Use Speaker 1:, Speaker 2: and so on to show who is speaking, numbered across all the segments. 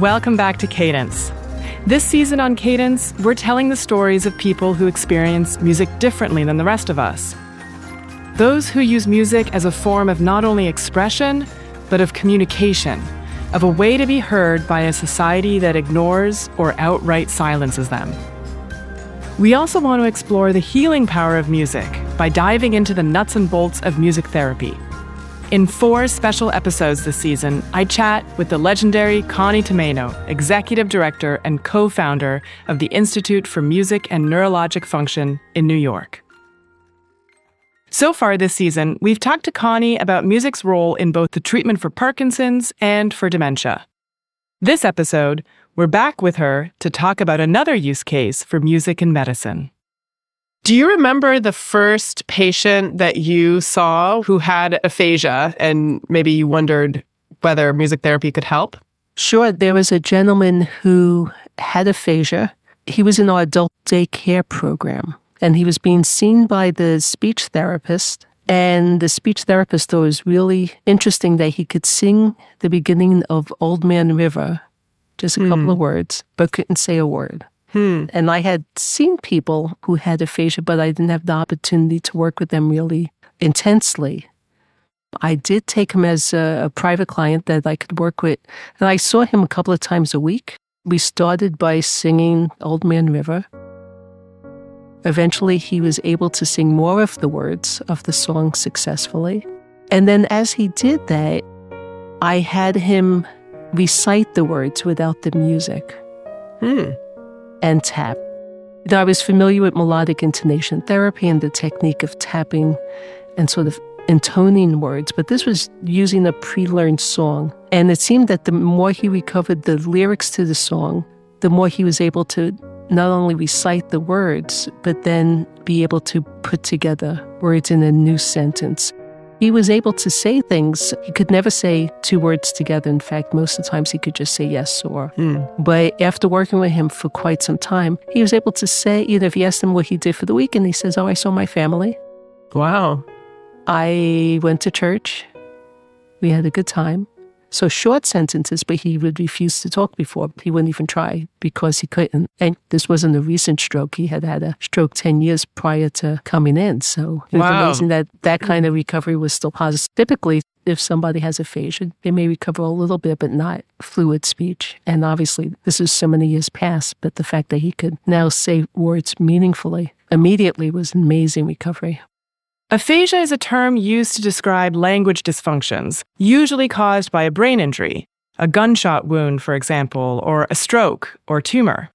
Speaker 1: Welcome back to Cadence. This season on Cadence, we're telling the stories of people who experience music differently than the rest of us. Those who use music as a form of not only expression, but of communication, of a way to be heard by a society that ignores or outright silences them. We also want to explore the healing power of music by diving into the nuts and bolts of music therapy. In four special episodes this season, I chat with the legendary Connie Tomaino, Executive Director and co founder of the Institute for Music and Neurologic Function in New York. So far this season, we've talked to Connie about music's role in both the treatment for Parkinson's and for dementia. This episode, we're back with her to talk about another use case for music in medicine. Do you remember the first patient that you saw who had aphasia and maybe you wondered whether music therapy could help?
Speaker 2: Sure. There was a gentleman who had aphasia. He was in our adult daycare program and he was being seen by the speech therapist. And the speech therapist thought it was really interesting that he could sing the beginning of Old Man River, just a hmm. couple of words, but couldn't say a word. Hmm. And I had seen people who had aphasia, but I didn't have the opportunity to work with them really intensely. I did take him as a, a, private client that I could work with. And I saw him a couple of times a week. We started by singing Old Man River. Eventually, he was able to sing more of the words of the song successfully. And then, as he did that, I had him recite the words without the music hmm. And tap. I was familiar with melodic intonation therapy and the technique of tapping and sort of intoning words, but this was using a pre learned song. And it seemed that the more he recovered the lyrics to the song, the more he was able to not only recite the words, but then be able to put together words in a new sentence. He was able to say things. He could never say two words together. In fact, most of the times he could just say yes or. Hmm. But after working with him for quite some time, he was able to say, you know, if you asked him what he did for the week, and he says, Oh, I saw my family.
Speaker 1: Wow.
Speaker 2: I went to church. We had a good time. So short sentences, but he would refuse to talk before. He wouldn't even try because he couldn't. And this wasn't a recent stroke. He had had a stroke 10 years prior to coming in. So it was wow. amazing that that kind of recovery was still positive. Typically, if somebody has aphasia, they may recover a little bit, but not fluid speech. And obviously, this is so many years past, but the fact that he could now say words meaningfully immediately was an amazing recovery.
Speaker 1: Aphasia is a term used to describe language dysfunctions, usually caused by a brain injury, a gunshot wound, for example, or a stroke or tumor.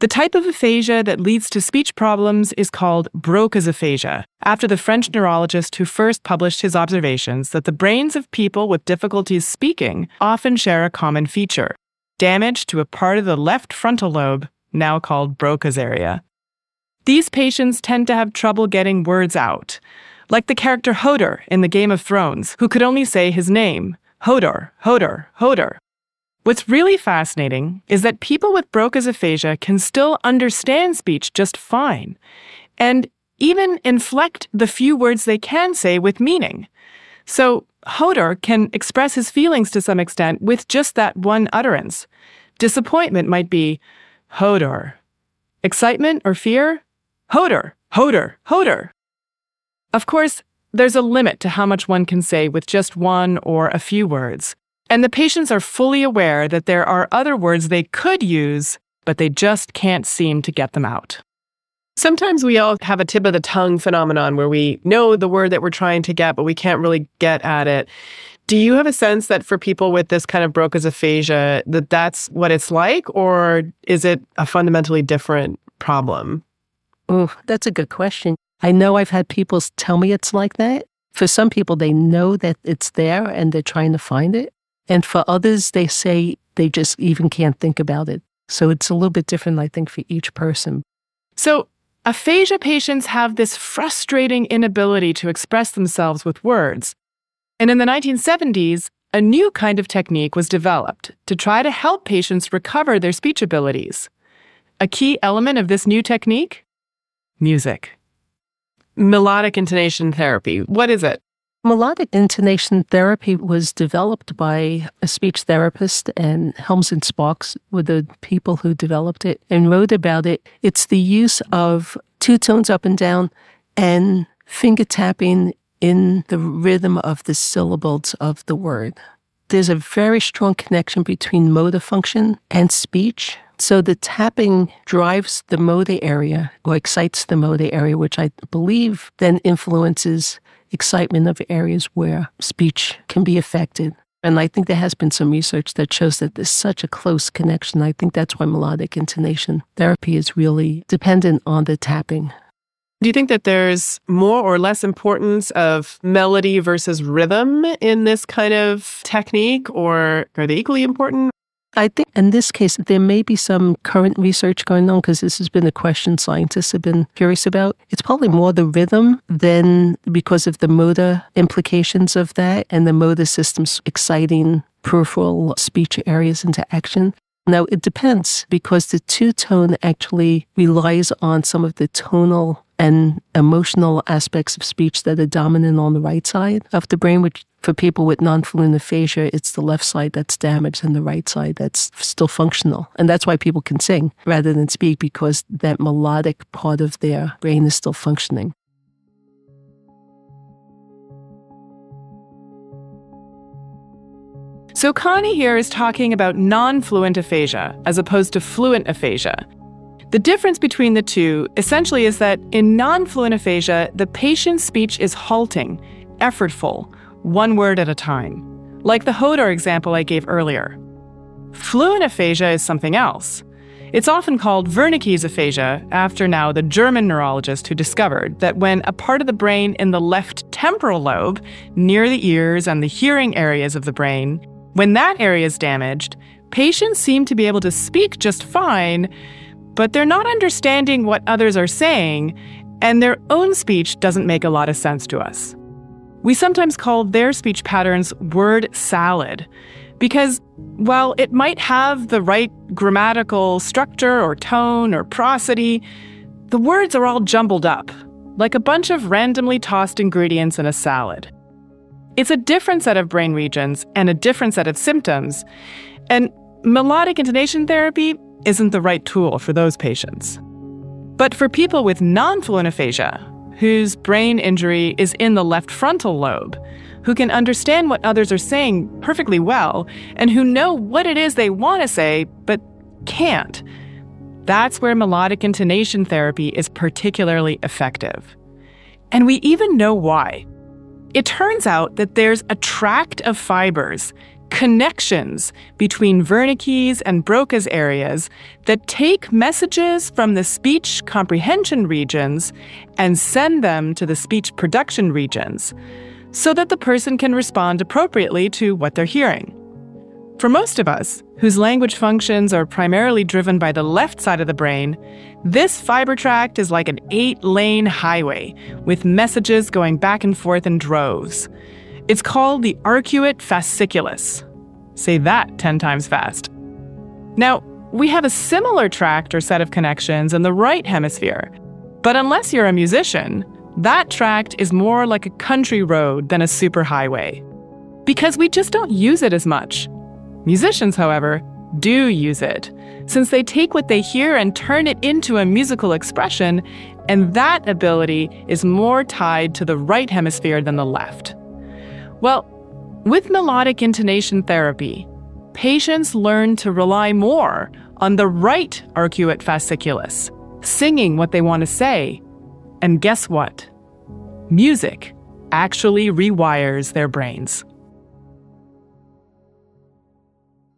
Speaker 1: The type of aphasia that leads to speech problems is called Broca's aphasia, after the French neurologist who first published his observations that the brains of people with difficulties speaking often share a common feature damage to a part of the left frontal lobe, now called Broca's area. These patients tend to have trouble getting words out, like the character Hodor in the Game of Thrones, who could only say his name Hodor, Hodor, Hodor. What's really fascinating is that people with Broca's aphasia can still understand speech just fine, and even inflect the few words they can say with meaning. So, Hodor can express his feelings to some extent with just that one utterance. Disappointment might be Hodor. Excitement or fear? Hodor, Hodor, Hodor. Of course, there's a limit to how much one can say with just one or a few words, and the patients are fully aware that there are other words they could use, but they just can't seem to get them out. Sometimes we all have a tip of the tongue phenomenon where we know the word that we're trying to get, but we can't really get at it. Do you have a sense that for people with this kind of Broca's aphasia, that that's what it's like, or is it a fundamentally different problem?
Speaker 2: Oh, that's a good question. I know I've had people tell me it's like that. For some people, they know that it's there and they're trying to find it. And for others, they say they just even can't think about it. So it's a little bit different, I think, for each person.
Speaker 1: So aphasia patients have this frustrating inability to express themselves with words. And in the 1970s, a new kind of technique was developed to try to help patients recover their speech abilities. A key element of this new technique music. Melodic intonation therapy. What is it?
Speaker 2: Melodic intonation therapy was developed by a speech therapist, and Helms and Sparks were the people who developed it and wrote about it. It's the use of two tones up and down and finger tapping in the rhythm of the syllables of the word. There's a very strong connection between motor function and speech. So the tapping drives the motor area or excites the motor area, which I believe then influences excitement of areas where speech can be affected. And I think there has been some research that shows that there's such a close connection. I think that's why melodic intonation therapy is really dependent on the tapping.
Speaker 1: Do you think that there's more or less importance of melody versus rhythm in this kind of technique, or are they equally important?
Speaker 2: I think in this case, there may be some current research going on because this has been a question scientists have been curious about. It's probably more the rhythm than because of the motor implications of that and the motor system's exciting peripheral speech areas into action. Now, it depends because the two tone actually relies on some of the tonal and emotional aspects of speech that are dominant on the right side of the brain, which for people with non-fluent aphasia, it's the left side that's damaged and the right side that's still functional. And that's why people can sing rather than speak because that melodic part of their brain is still functioning.
Speaker 1: So Connie here is talking about non-fluent aphasia as opposed to fluent aphasia. The difference between the two essentially is that in non-fluent aphasia, the patient's speech is halting, effortful, one word at a time, like the Hodor example I gave earlier. Fluent aphasia is something else. It's often called Wernicke's aphasia, after now the German neurologist who discovered that when a part of the brain in the left temporal lobe, near the ears and the hearing areas of the brain, when that area is damaged, patients seem to be able to speak just fine, but they're not understanding what others are saying, and their own speech doesn't make a lot of sense to us. We sometimes call their speech patterns word salad because while it might have the right grammatical structure or tone or prosody, the words are all jumbled up, like a bunch of randomly tossed ingredients in a salad. It's a different set of brain regions and a different set of symptoms, and melodic intonation therapy isn't the right tool for those patients. But for people with non fluent aphasia, whose brain injury is in the left frontal lobe, who can understand what others are saying perfectly well, and who know what it is they want to say but can't. That's where melodic intonation therapy is particularly effective. And we even know why. It turns out that there's a tract of fibers connections between Wernicke's and Broca's areas that take messages from the speech comprehension regions and send them to the speech production regions so that the person can respond appropriately to what they're hearing. For most of us, whose language functions are primarily driven by the left side of the brain, this fiber tract is like an eight lane highway with messages going back and forth in droves. It's called the arcuate fasciculus. Say that 10 times fast. Now, we have a similar tract or set of connections in the right hemisphere, but unless you're a musician, that tract is more like a country road than a superhighway. Because we just don't use it as much. Musicians, however, do use it, since they take what they hear and turn it into a musical expression, and that ability is more tied to the right hemisphere than the left. Well, with melodic intonation therapy, patients learn to rely more on the right arcuate fasciculus, singing what they want to say. And guess what? Music actually rewires their brains.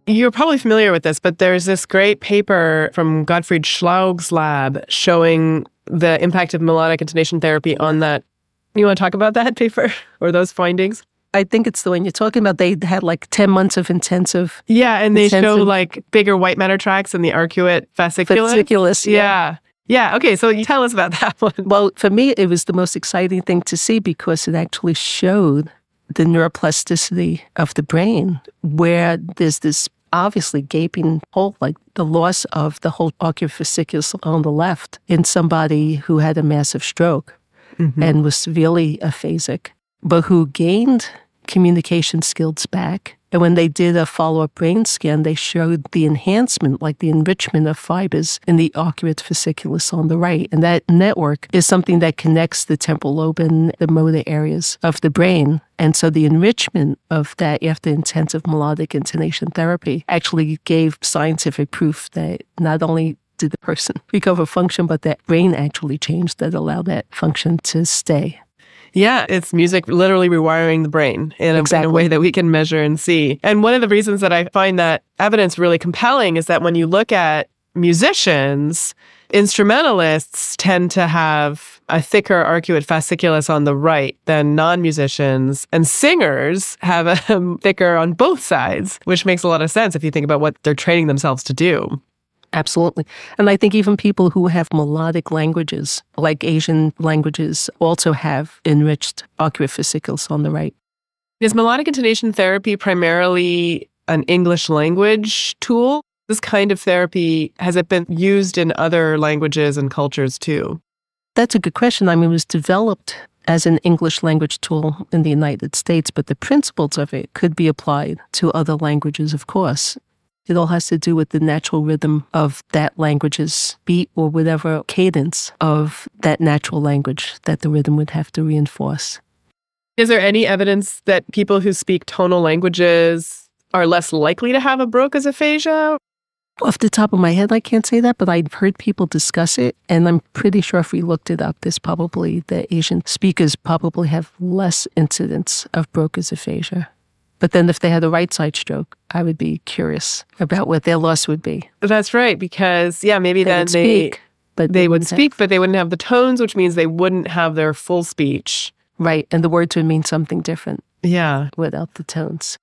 Speaker 1: You're probably familiar with this, but there's this great paper from Gottfried Schlaug's lab showing the impact of melodic intonation therapy on that. You want to talk about that paper or those findings?
Speaker 2: I think it's the one you're talking about. They had like 10 months of intensive.
Speaker 1: Yeah, and they show like bigger white matter tracts in the arcuate fasciculus.
Speaker 2: Fasciculus,
Speaker 1: yeah. yeah. Yeah, okay, so you tell us about that one.
Speaker 2: Well, for me, it was the most exciting thing to see because it actually showed the neuroplasticity of the brain, where there's this obviously gaping hole, like the loss of the whole arcuate fasciculus on the left in somebody who had a massive stroke mm-hmm. and was severely aphasic but who gained communication skills back. And when they did a follow up brain scan, they showed the enhancement, like the enrichment of fibers in the arcuate fasciculus on the right. And that network is something that connects the temporal lobe and the motor areas of the brain. And so the enrichment of that after intensive melodic intonation therapy actually gave scientific proof that not only did the person recover function, but that brain actually changed that allowed that function to stay.
Speaker 3: Yeah, it's music literally rewiring the brain in a, exactly. in a, way that we can measure and see. And one of the reasons that I find that evidence really compelling is that when you look at musicians, instrumentalists tend to have a thicker arcuate fasciculus on the right than non musicians, and singers have a thicker on both sides, which makes a lot of sense if you think about what they're training themselves to do.
Speaker 2: Absolutely. And I think even people who have melodic languages, like Asian languages, also have enriched fasciculus on the right.
Speaker 3: Is melodic intonation therapy primarily an English language tool? This kind of therapy, has it been used in other languages and cultures too?
Speaker 2: That's a good question. I mean, it was developed as an English language tool in the United States, but the principles of it could be applied to other languages, of course. It all has to do with the natural rhythm of that language's beat or whatever cadence of that natural language that the rhythm would have to reinforce.
Speaker 3: Is there any evidence that people who speak tonal languages are less likely to have a Broca's aphasia?
Speaker 2: Off the top of my head, I can't say that, but I've heard people discuss it, and I'm pretty sure if we looked it up, there's probably the Asian speakers probably have less incidence of Broca's aphasia. But then if they had a right side stroke, I would be curious about what their loss would be.
Speaker 3: That's right, because yeah, maybe
Speaker 2: they
Speaker 3: then
Speaker 2: they speak,
Speaker 3: but they would speak, have... but they wouldn't have the tones, which means they wouldn't have their full speech.
Speaker 2: Right, and the words would mean something different.
Speaker 3: Yeah,
Speaker 2: without the tones.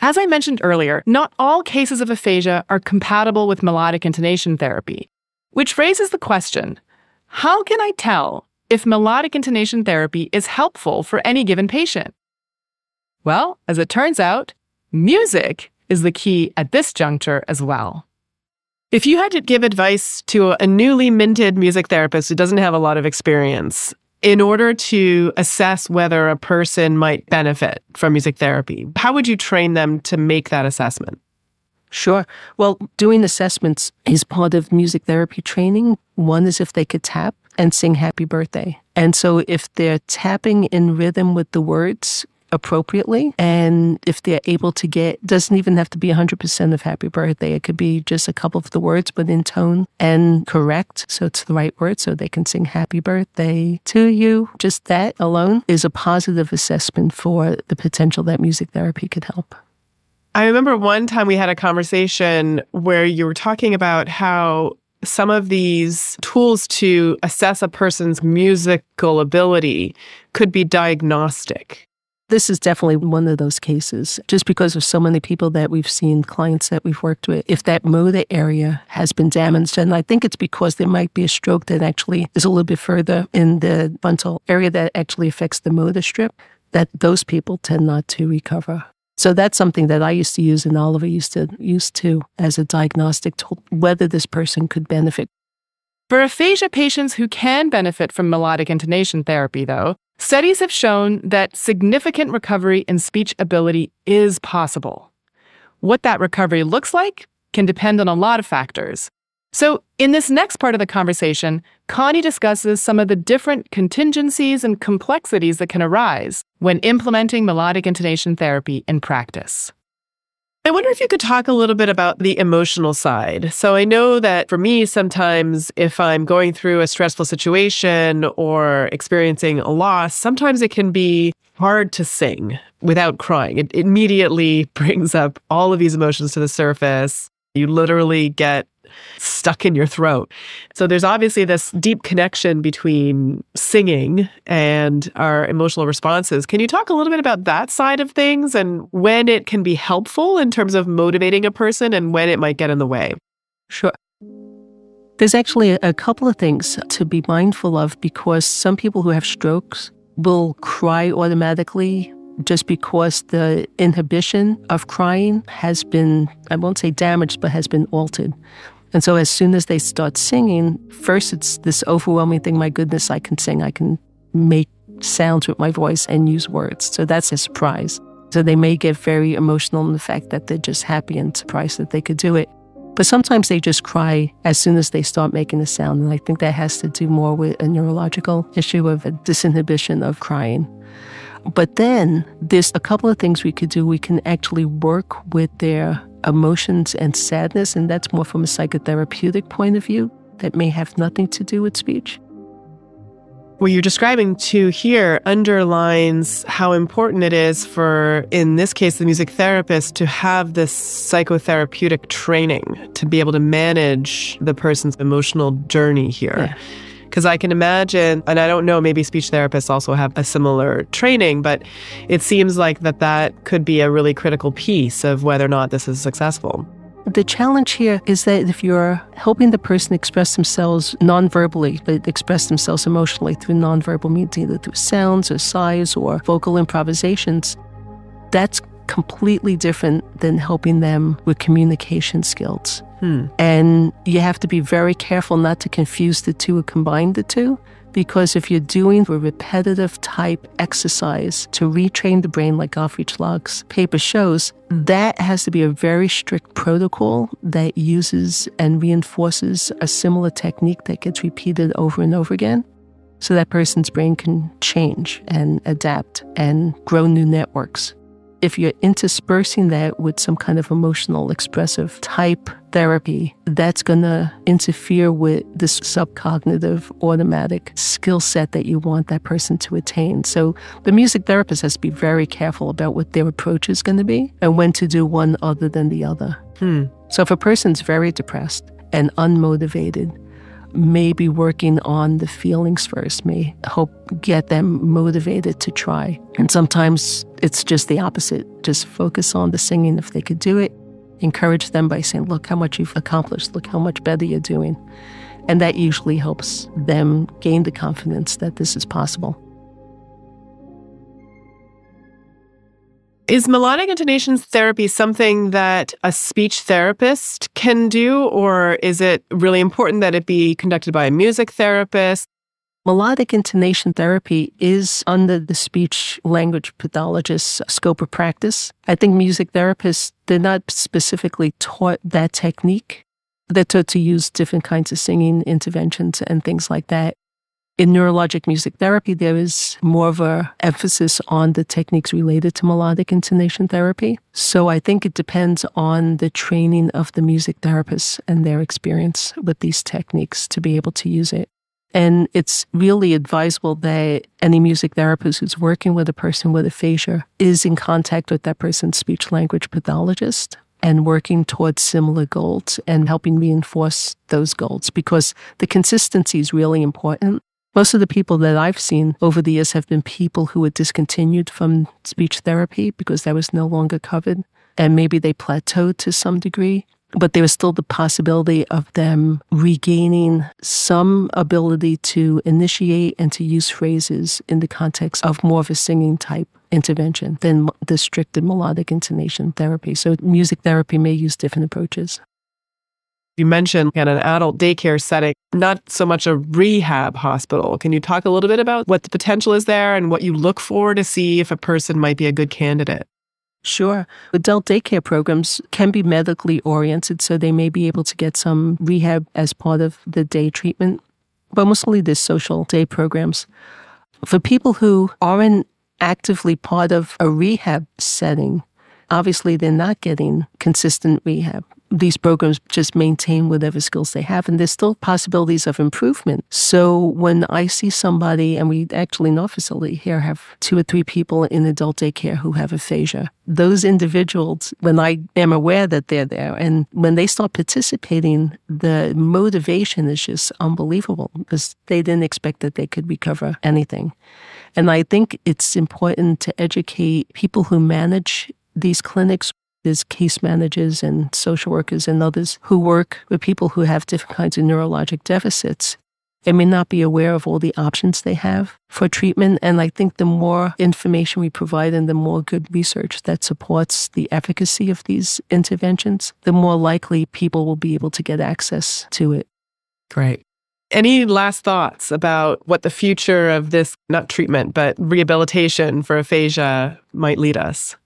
Speaker 3: As I mentioned earlier, not all cases of aphasia are compatible with melodic intonation therapy, which raises the question how can I tell if melodic intonation therapy is helpful for any given patient? Well, as it turns out, music is the key at this juncture as well. If you had to give advice to a newly minted music therapist who doesn't have a lot of experience, in order to assess whether a person might benefit from music therapy, how would you train them to make that assessment?
Speaker 2: Sure. Well, doing assessments is part of music therapy training. One is if they could tap and sing happy birthday. And so if they're tapping in rhythm with the words, appropriately. And if they're able to get, doesn't even have to be 100% of happy birthday. It could be just a couple of the words, but in tone and correct. So it's the right word. So they can sing happy birthday to you. Just that alone is a positive assessment for the potential that music therapy could help.
Speaker 3: I remember one time we had a conversation where you were talking about how some of these tools to assess a person's musical ability could be diagnostic.
Speaker 2: This is definitely one of those cases, just because of so many people that we've seen, clients that we've worked with. If that motor area has been damaged, and I think it's because there might be a stroke that actually is a little bit further in the frontal area that actually affects the motor strip, that those people tend not to recover. So that's something that I used to use and Oliver used to use too as a diagnostic tool, whether this person could benefit.
Speaker 3: For aphasia patients who can benefit from melodic intonation therapy, though, Studies have shown that significant recovery in speech ability is possible. What that recovery looks like can depend on a lot of factors. So, in this next part of the conversation, Connie discusses some of the different contingencies and complexities that can arise when implementing melodic intonation therapy in practice. I wonder if you could talk a little bit about the emotional side. So I know that for me, sometimes if I'm going through a stressful situation or experiencing a loss, sometimes it can be hard to sing without crying. It immediately brings up all of these emotions to the surface. You literally get stuck in your throat. So there's obviously this deep connection between singing and our emotional responses. Can you talk a little bit about that side of things and when it can be helpful in terms of motivating a person and when it might get in the way?
Speaker 2: Sure. There's actually a couple of things to be mindful of because some people who have strokes will cry automatically just because the inhibition of crying has been, I won't say damaged, but has been altered. And so as soon as they start singing, first it's this overwhelming thing my goodness, I can sing, I can make sounds with my voice and use words. So that's a surprise. So they may get very emotional in the fact that they're just happy and surprised that they could do it. But sometimes they just cry as soon as they start making a sound. And I think that has to do more with a neurological issue of a disinhibition of crying. But then there's a couple of things we could do. We can actually work with their emotions and sadness, and that's more from a psychotherapeutic point of view that may have nothing to do with speech.
Speaker 1: What you're describing too here underlines how important it is for, in this case, the music therapist to have this psychotherapeutic training to be able to manage the person's emotional journey here. Yeah. Because I can imagine, and I don't know, maybe speech therapists also have a similar training, but it seems like that that could be a really critical piece of whether or not this is successful.
Speaker 2: The challenge here is that if you're helping the person express themselves non-verbally, but express themselves emotionally through non-verbal means, either through sounds or sighs or vocal improvisations, that's completely different than helping them with communication skills. Hmm. And you have to be very careful not to confuse the two or combine the two. Because if you're doing a repetitive type exercise to retrain the brain, like Gottfried Schlaug's paper shows, that has to be a very strict protocol that uses and reinforces a similar technique that gets repeated over and over again. So that person's brain can change and adapt and grow new networks if you're interspersing that with some kind of emotional expressive type therapy, that's going to interfere with this subcognitive automatic skill set that you want that person to attain. So the music therapist has to be very careful about what their approach is going to be and when to do one other than the other. Hmm. So if a person's very depressed and unmotivated, maybe working on the feelings first may help get them motivated to try. And sometimes it's just the opposite. Just focus on the singing if they could do it. Encourage them by saying, Look how much you've accomplished, look how much better you're doing. And that usually helps them gain the confidence that this is possible.
Speaker 1: Is melodic intonation therapy something that a speech therapist can do, or is it really important that it be conducted by a music therapist?
Speaker 2: Melodic intonation therapy is under the speech language pathologist's scope of practice. I think music therapists, they're not specifically taught that technique. They're taught to use different kinds of singing interventions and things like that. In neurologic music therapy, there is more of an emphasis on the techniques related to melodic intonation therapy. So I think it depends on the training of the music therapists and their experience with these techniques to be able to use it. And it's really advisable that any music therapist who's working with a person with aphasia is in contact with that person's speech language pathologist and working towards similar goals and helping reinforce those goals because the consistency is really important. Most of the people that I've seen over the years have been people who were discontinued from speech therapy because that was no longer covered. And maybe they plateaued to some degree, but there was still the possibility of them regaining some ability to initiate and to use phrases in the context of more of a singing type intervention than the strict melodic intonation therapy. So music therapy may use different approaches.
Speaker 1: You mentioned at an adult daycare setting, not so much a rehab hospital. Can you talk a little bit about what the potential is there and what you look for to see if a person might be a good candidate?
Speaker 2: Sure. Adult daycare programs can be medically oriented, so they may be able to get some rehab as part of the day treatment, but mostly the social day programs. For people who aren't actively part of a rehab setting, obviously they're not getting consistent rehab these programs just maintain whatever skills they have, and there's still possibilities of improvement. So when I see somebody, and we actually in our facility here have two or three people in adult daycare who have aphasia, those individuals, when I am aware that they're there, and when they start participating, the motivation is just unbelievable because they didn't expect that they could recover anything. And I think it's important to educate people who manage these clinics there's case managers and social workers and others who work with people who have different kinds of neurologic deficits. They may not be aware of all the options they have for treatment. And I think the more information we provide and the more good research that supports the efficacy of these interventions, the more likely people will be able to get access to it.
Speaker 1: Great. Any last thoughts about what the future of this, not treatment, but rehabilitation for aphasia might lead us?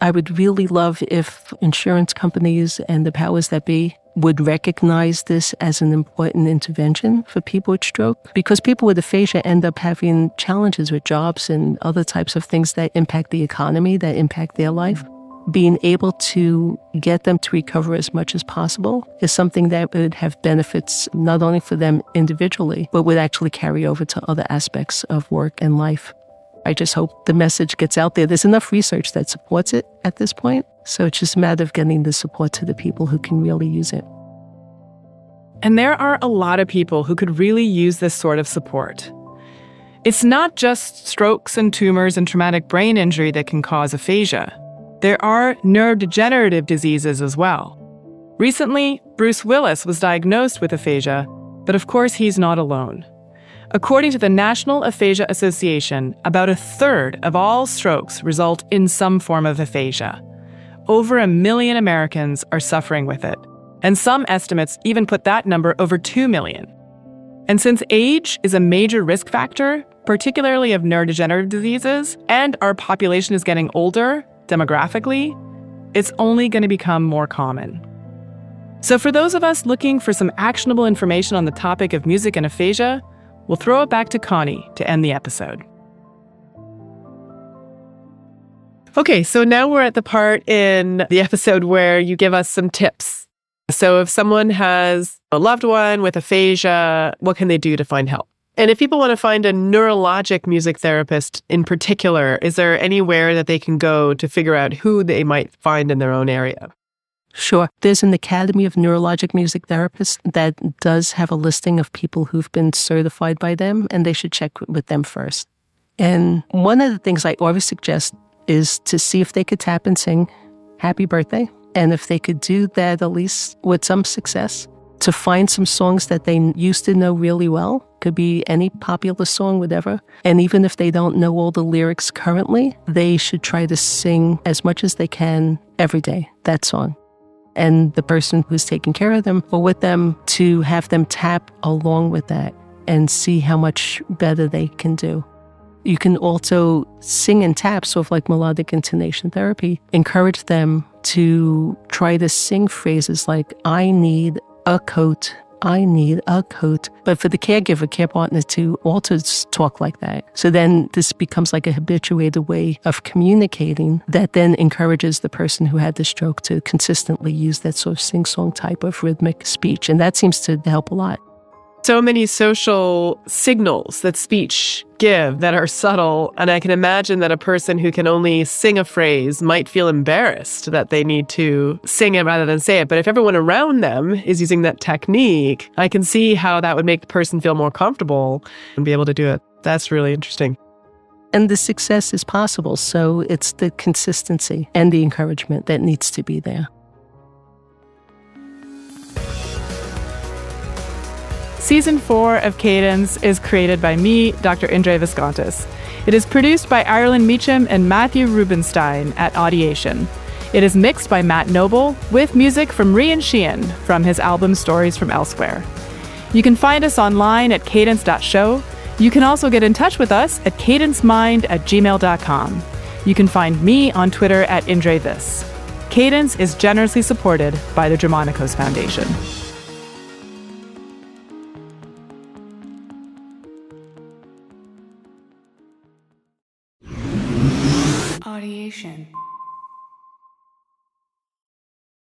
Speaker 2: I would really love if insurance companies and the powers that be would recognize this as an important intervention for people with stroke because people with aphasia end up having challenges with jobs and other types of things that impact the economy, that impact their life being able to get them to recover as much as possible is something that would have benefits not only for them individually, but would actually carry over to other aspects of work and life. I just hope the message gets out there. There's enough research that supports it at this point. So it's just a matter of getting the support to the people who can really use it.
Speaker 1: And there are a lot of people who could really use this sort of support. It's not just strokes and tumors and traumatic brain injury that can cause aphasia. There are neurodegenerative diseases as well. Recently, Bruce Willis was diagnosed with aphasia, but of course he's not alone. According to the National Aphasia Association, about a third of all strokes result in some form of aphasia. Over a million Americans are suffering with it, and some estimates even put that number over 2 million. And since age is a major risk factor, particularly of neurodegenerative diseases, and our population is getting older, demographically, it's only going to become more common. So, for those of us looking for some actionable information on the topic of music and aphasia, we'll throw it back to Connie to end the episode. Okay, so now we're at the part in the episode where you give us some tips. So, if someone has a loved one with aphasia, what can they do to find help? And if people want to find a neurologic music therapist in particular, is there anywhere that they can go to figure out who they might find in their own area?
Speaker 2: Sure. There's an Academy of Neurologic Music Therapists that does have a listing of people who've been certified by them, and they should check with them first. And one of the things I always suggest is to see if they could tap and sing Happy Birthday. And if they could do that at least with some success, to find some songs that they used to know really well. Could be any popular song, whatever. And even if they don't know all the lyrics currently, they should try to sing as much as they can every day that song. And the person who's taking care of them or with them to have them tap along with that and see how much better they can do. You can also sing and tap, sort of like melodic intonation therapy. Encourage them to try to sing phrases like, I need a coat. I need a coat. But for the caregiver, care partner to also talk like that. So then this becomes like a habituated way of communicating that then encourages the person who had the stroke to consistently use that sort of sing song type of rhythmic speech. And that seems to help a lot
Speaker 1: so many social signals that speech give that are subtle. And I can imagine that a person who can only sing a phrase might feel embarrassed that they need to sing it rather than say it. But if everyone around them is using that technique, I can see how that would make the person feel more comfortable and be able to do it. That's really interesting.
Speaker 2: And the success is possible. So it's the consistency and the encouragement that needs to be there.
Speaker 1: Season 4 of Cadence is created by me, Dr. Indre Viskontas. It is produced by Ireland Meacham and Matthew Rubenstein at Audiation. It is mixed by Matt Noble with music from Rian Sheehan from his album Stories from Elsewhere. You can find us online at cadence.show. You can also get in touch with us at cadencemind at gmail.com. You can find me on Twitter at IndreVis. Cadence is generously supported by the Germanacos Foundation.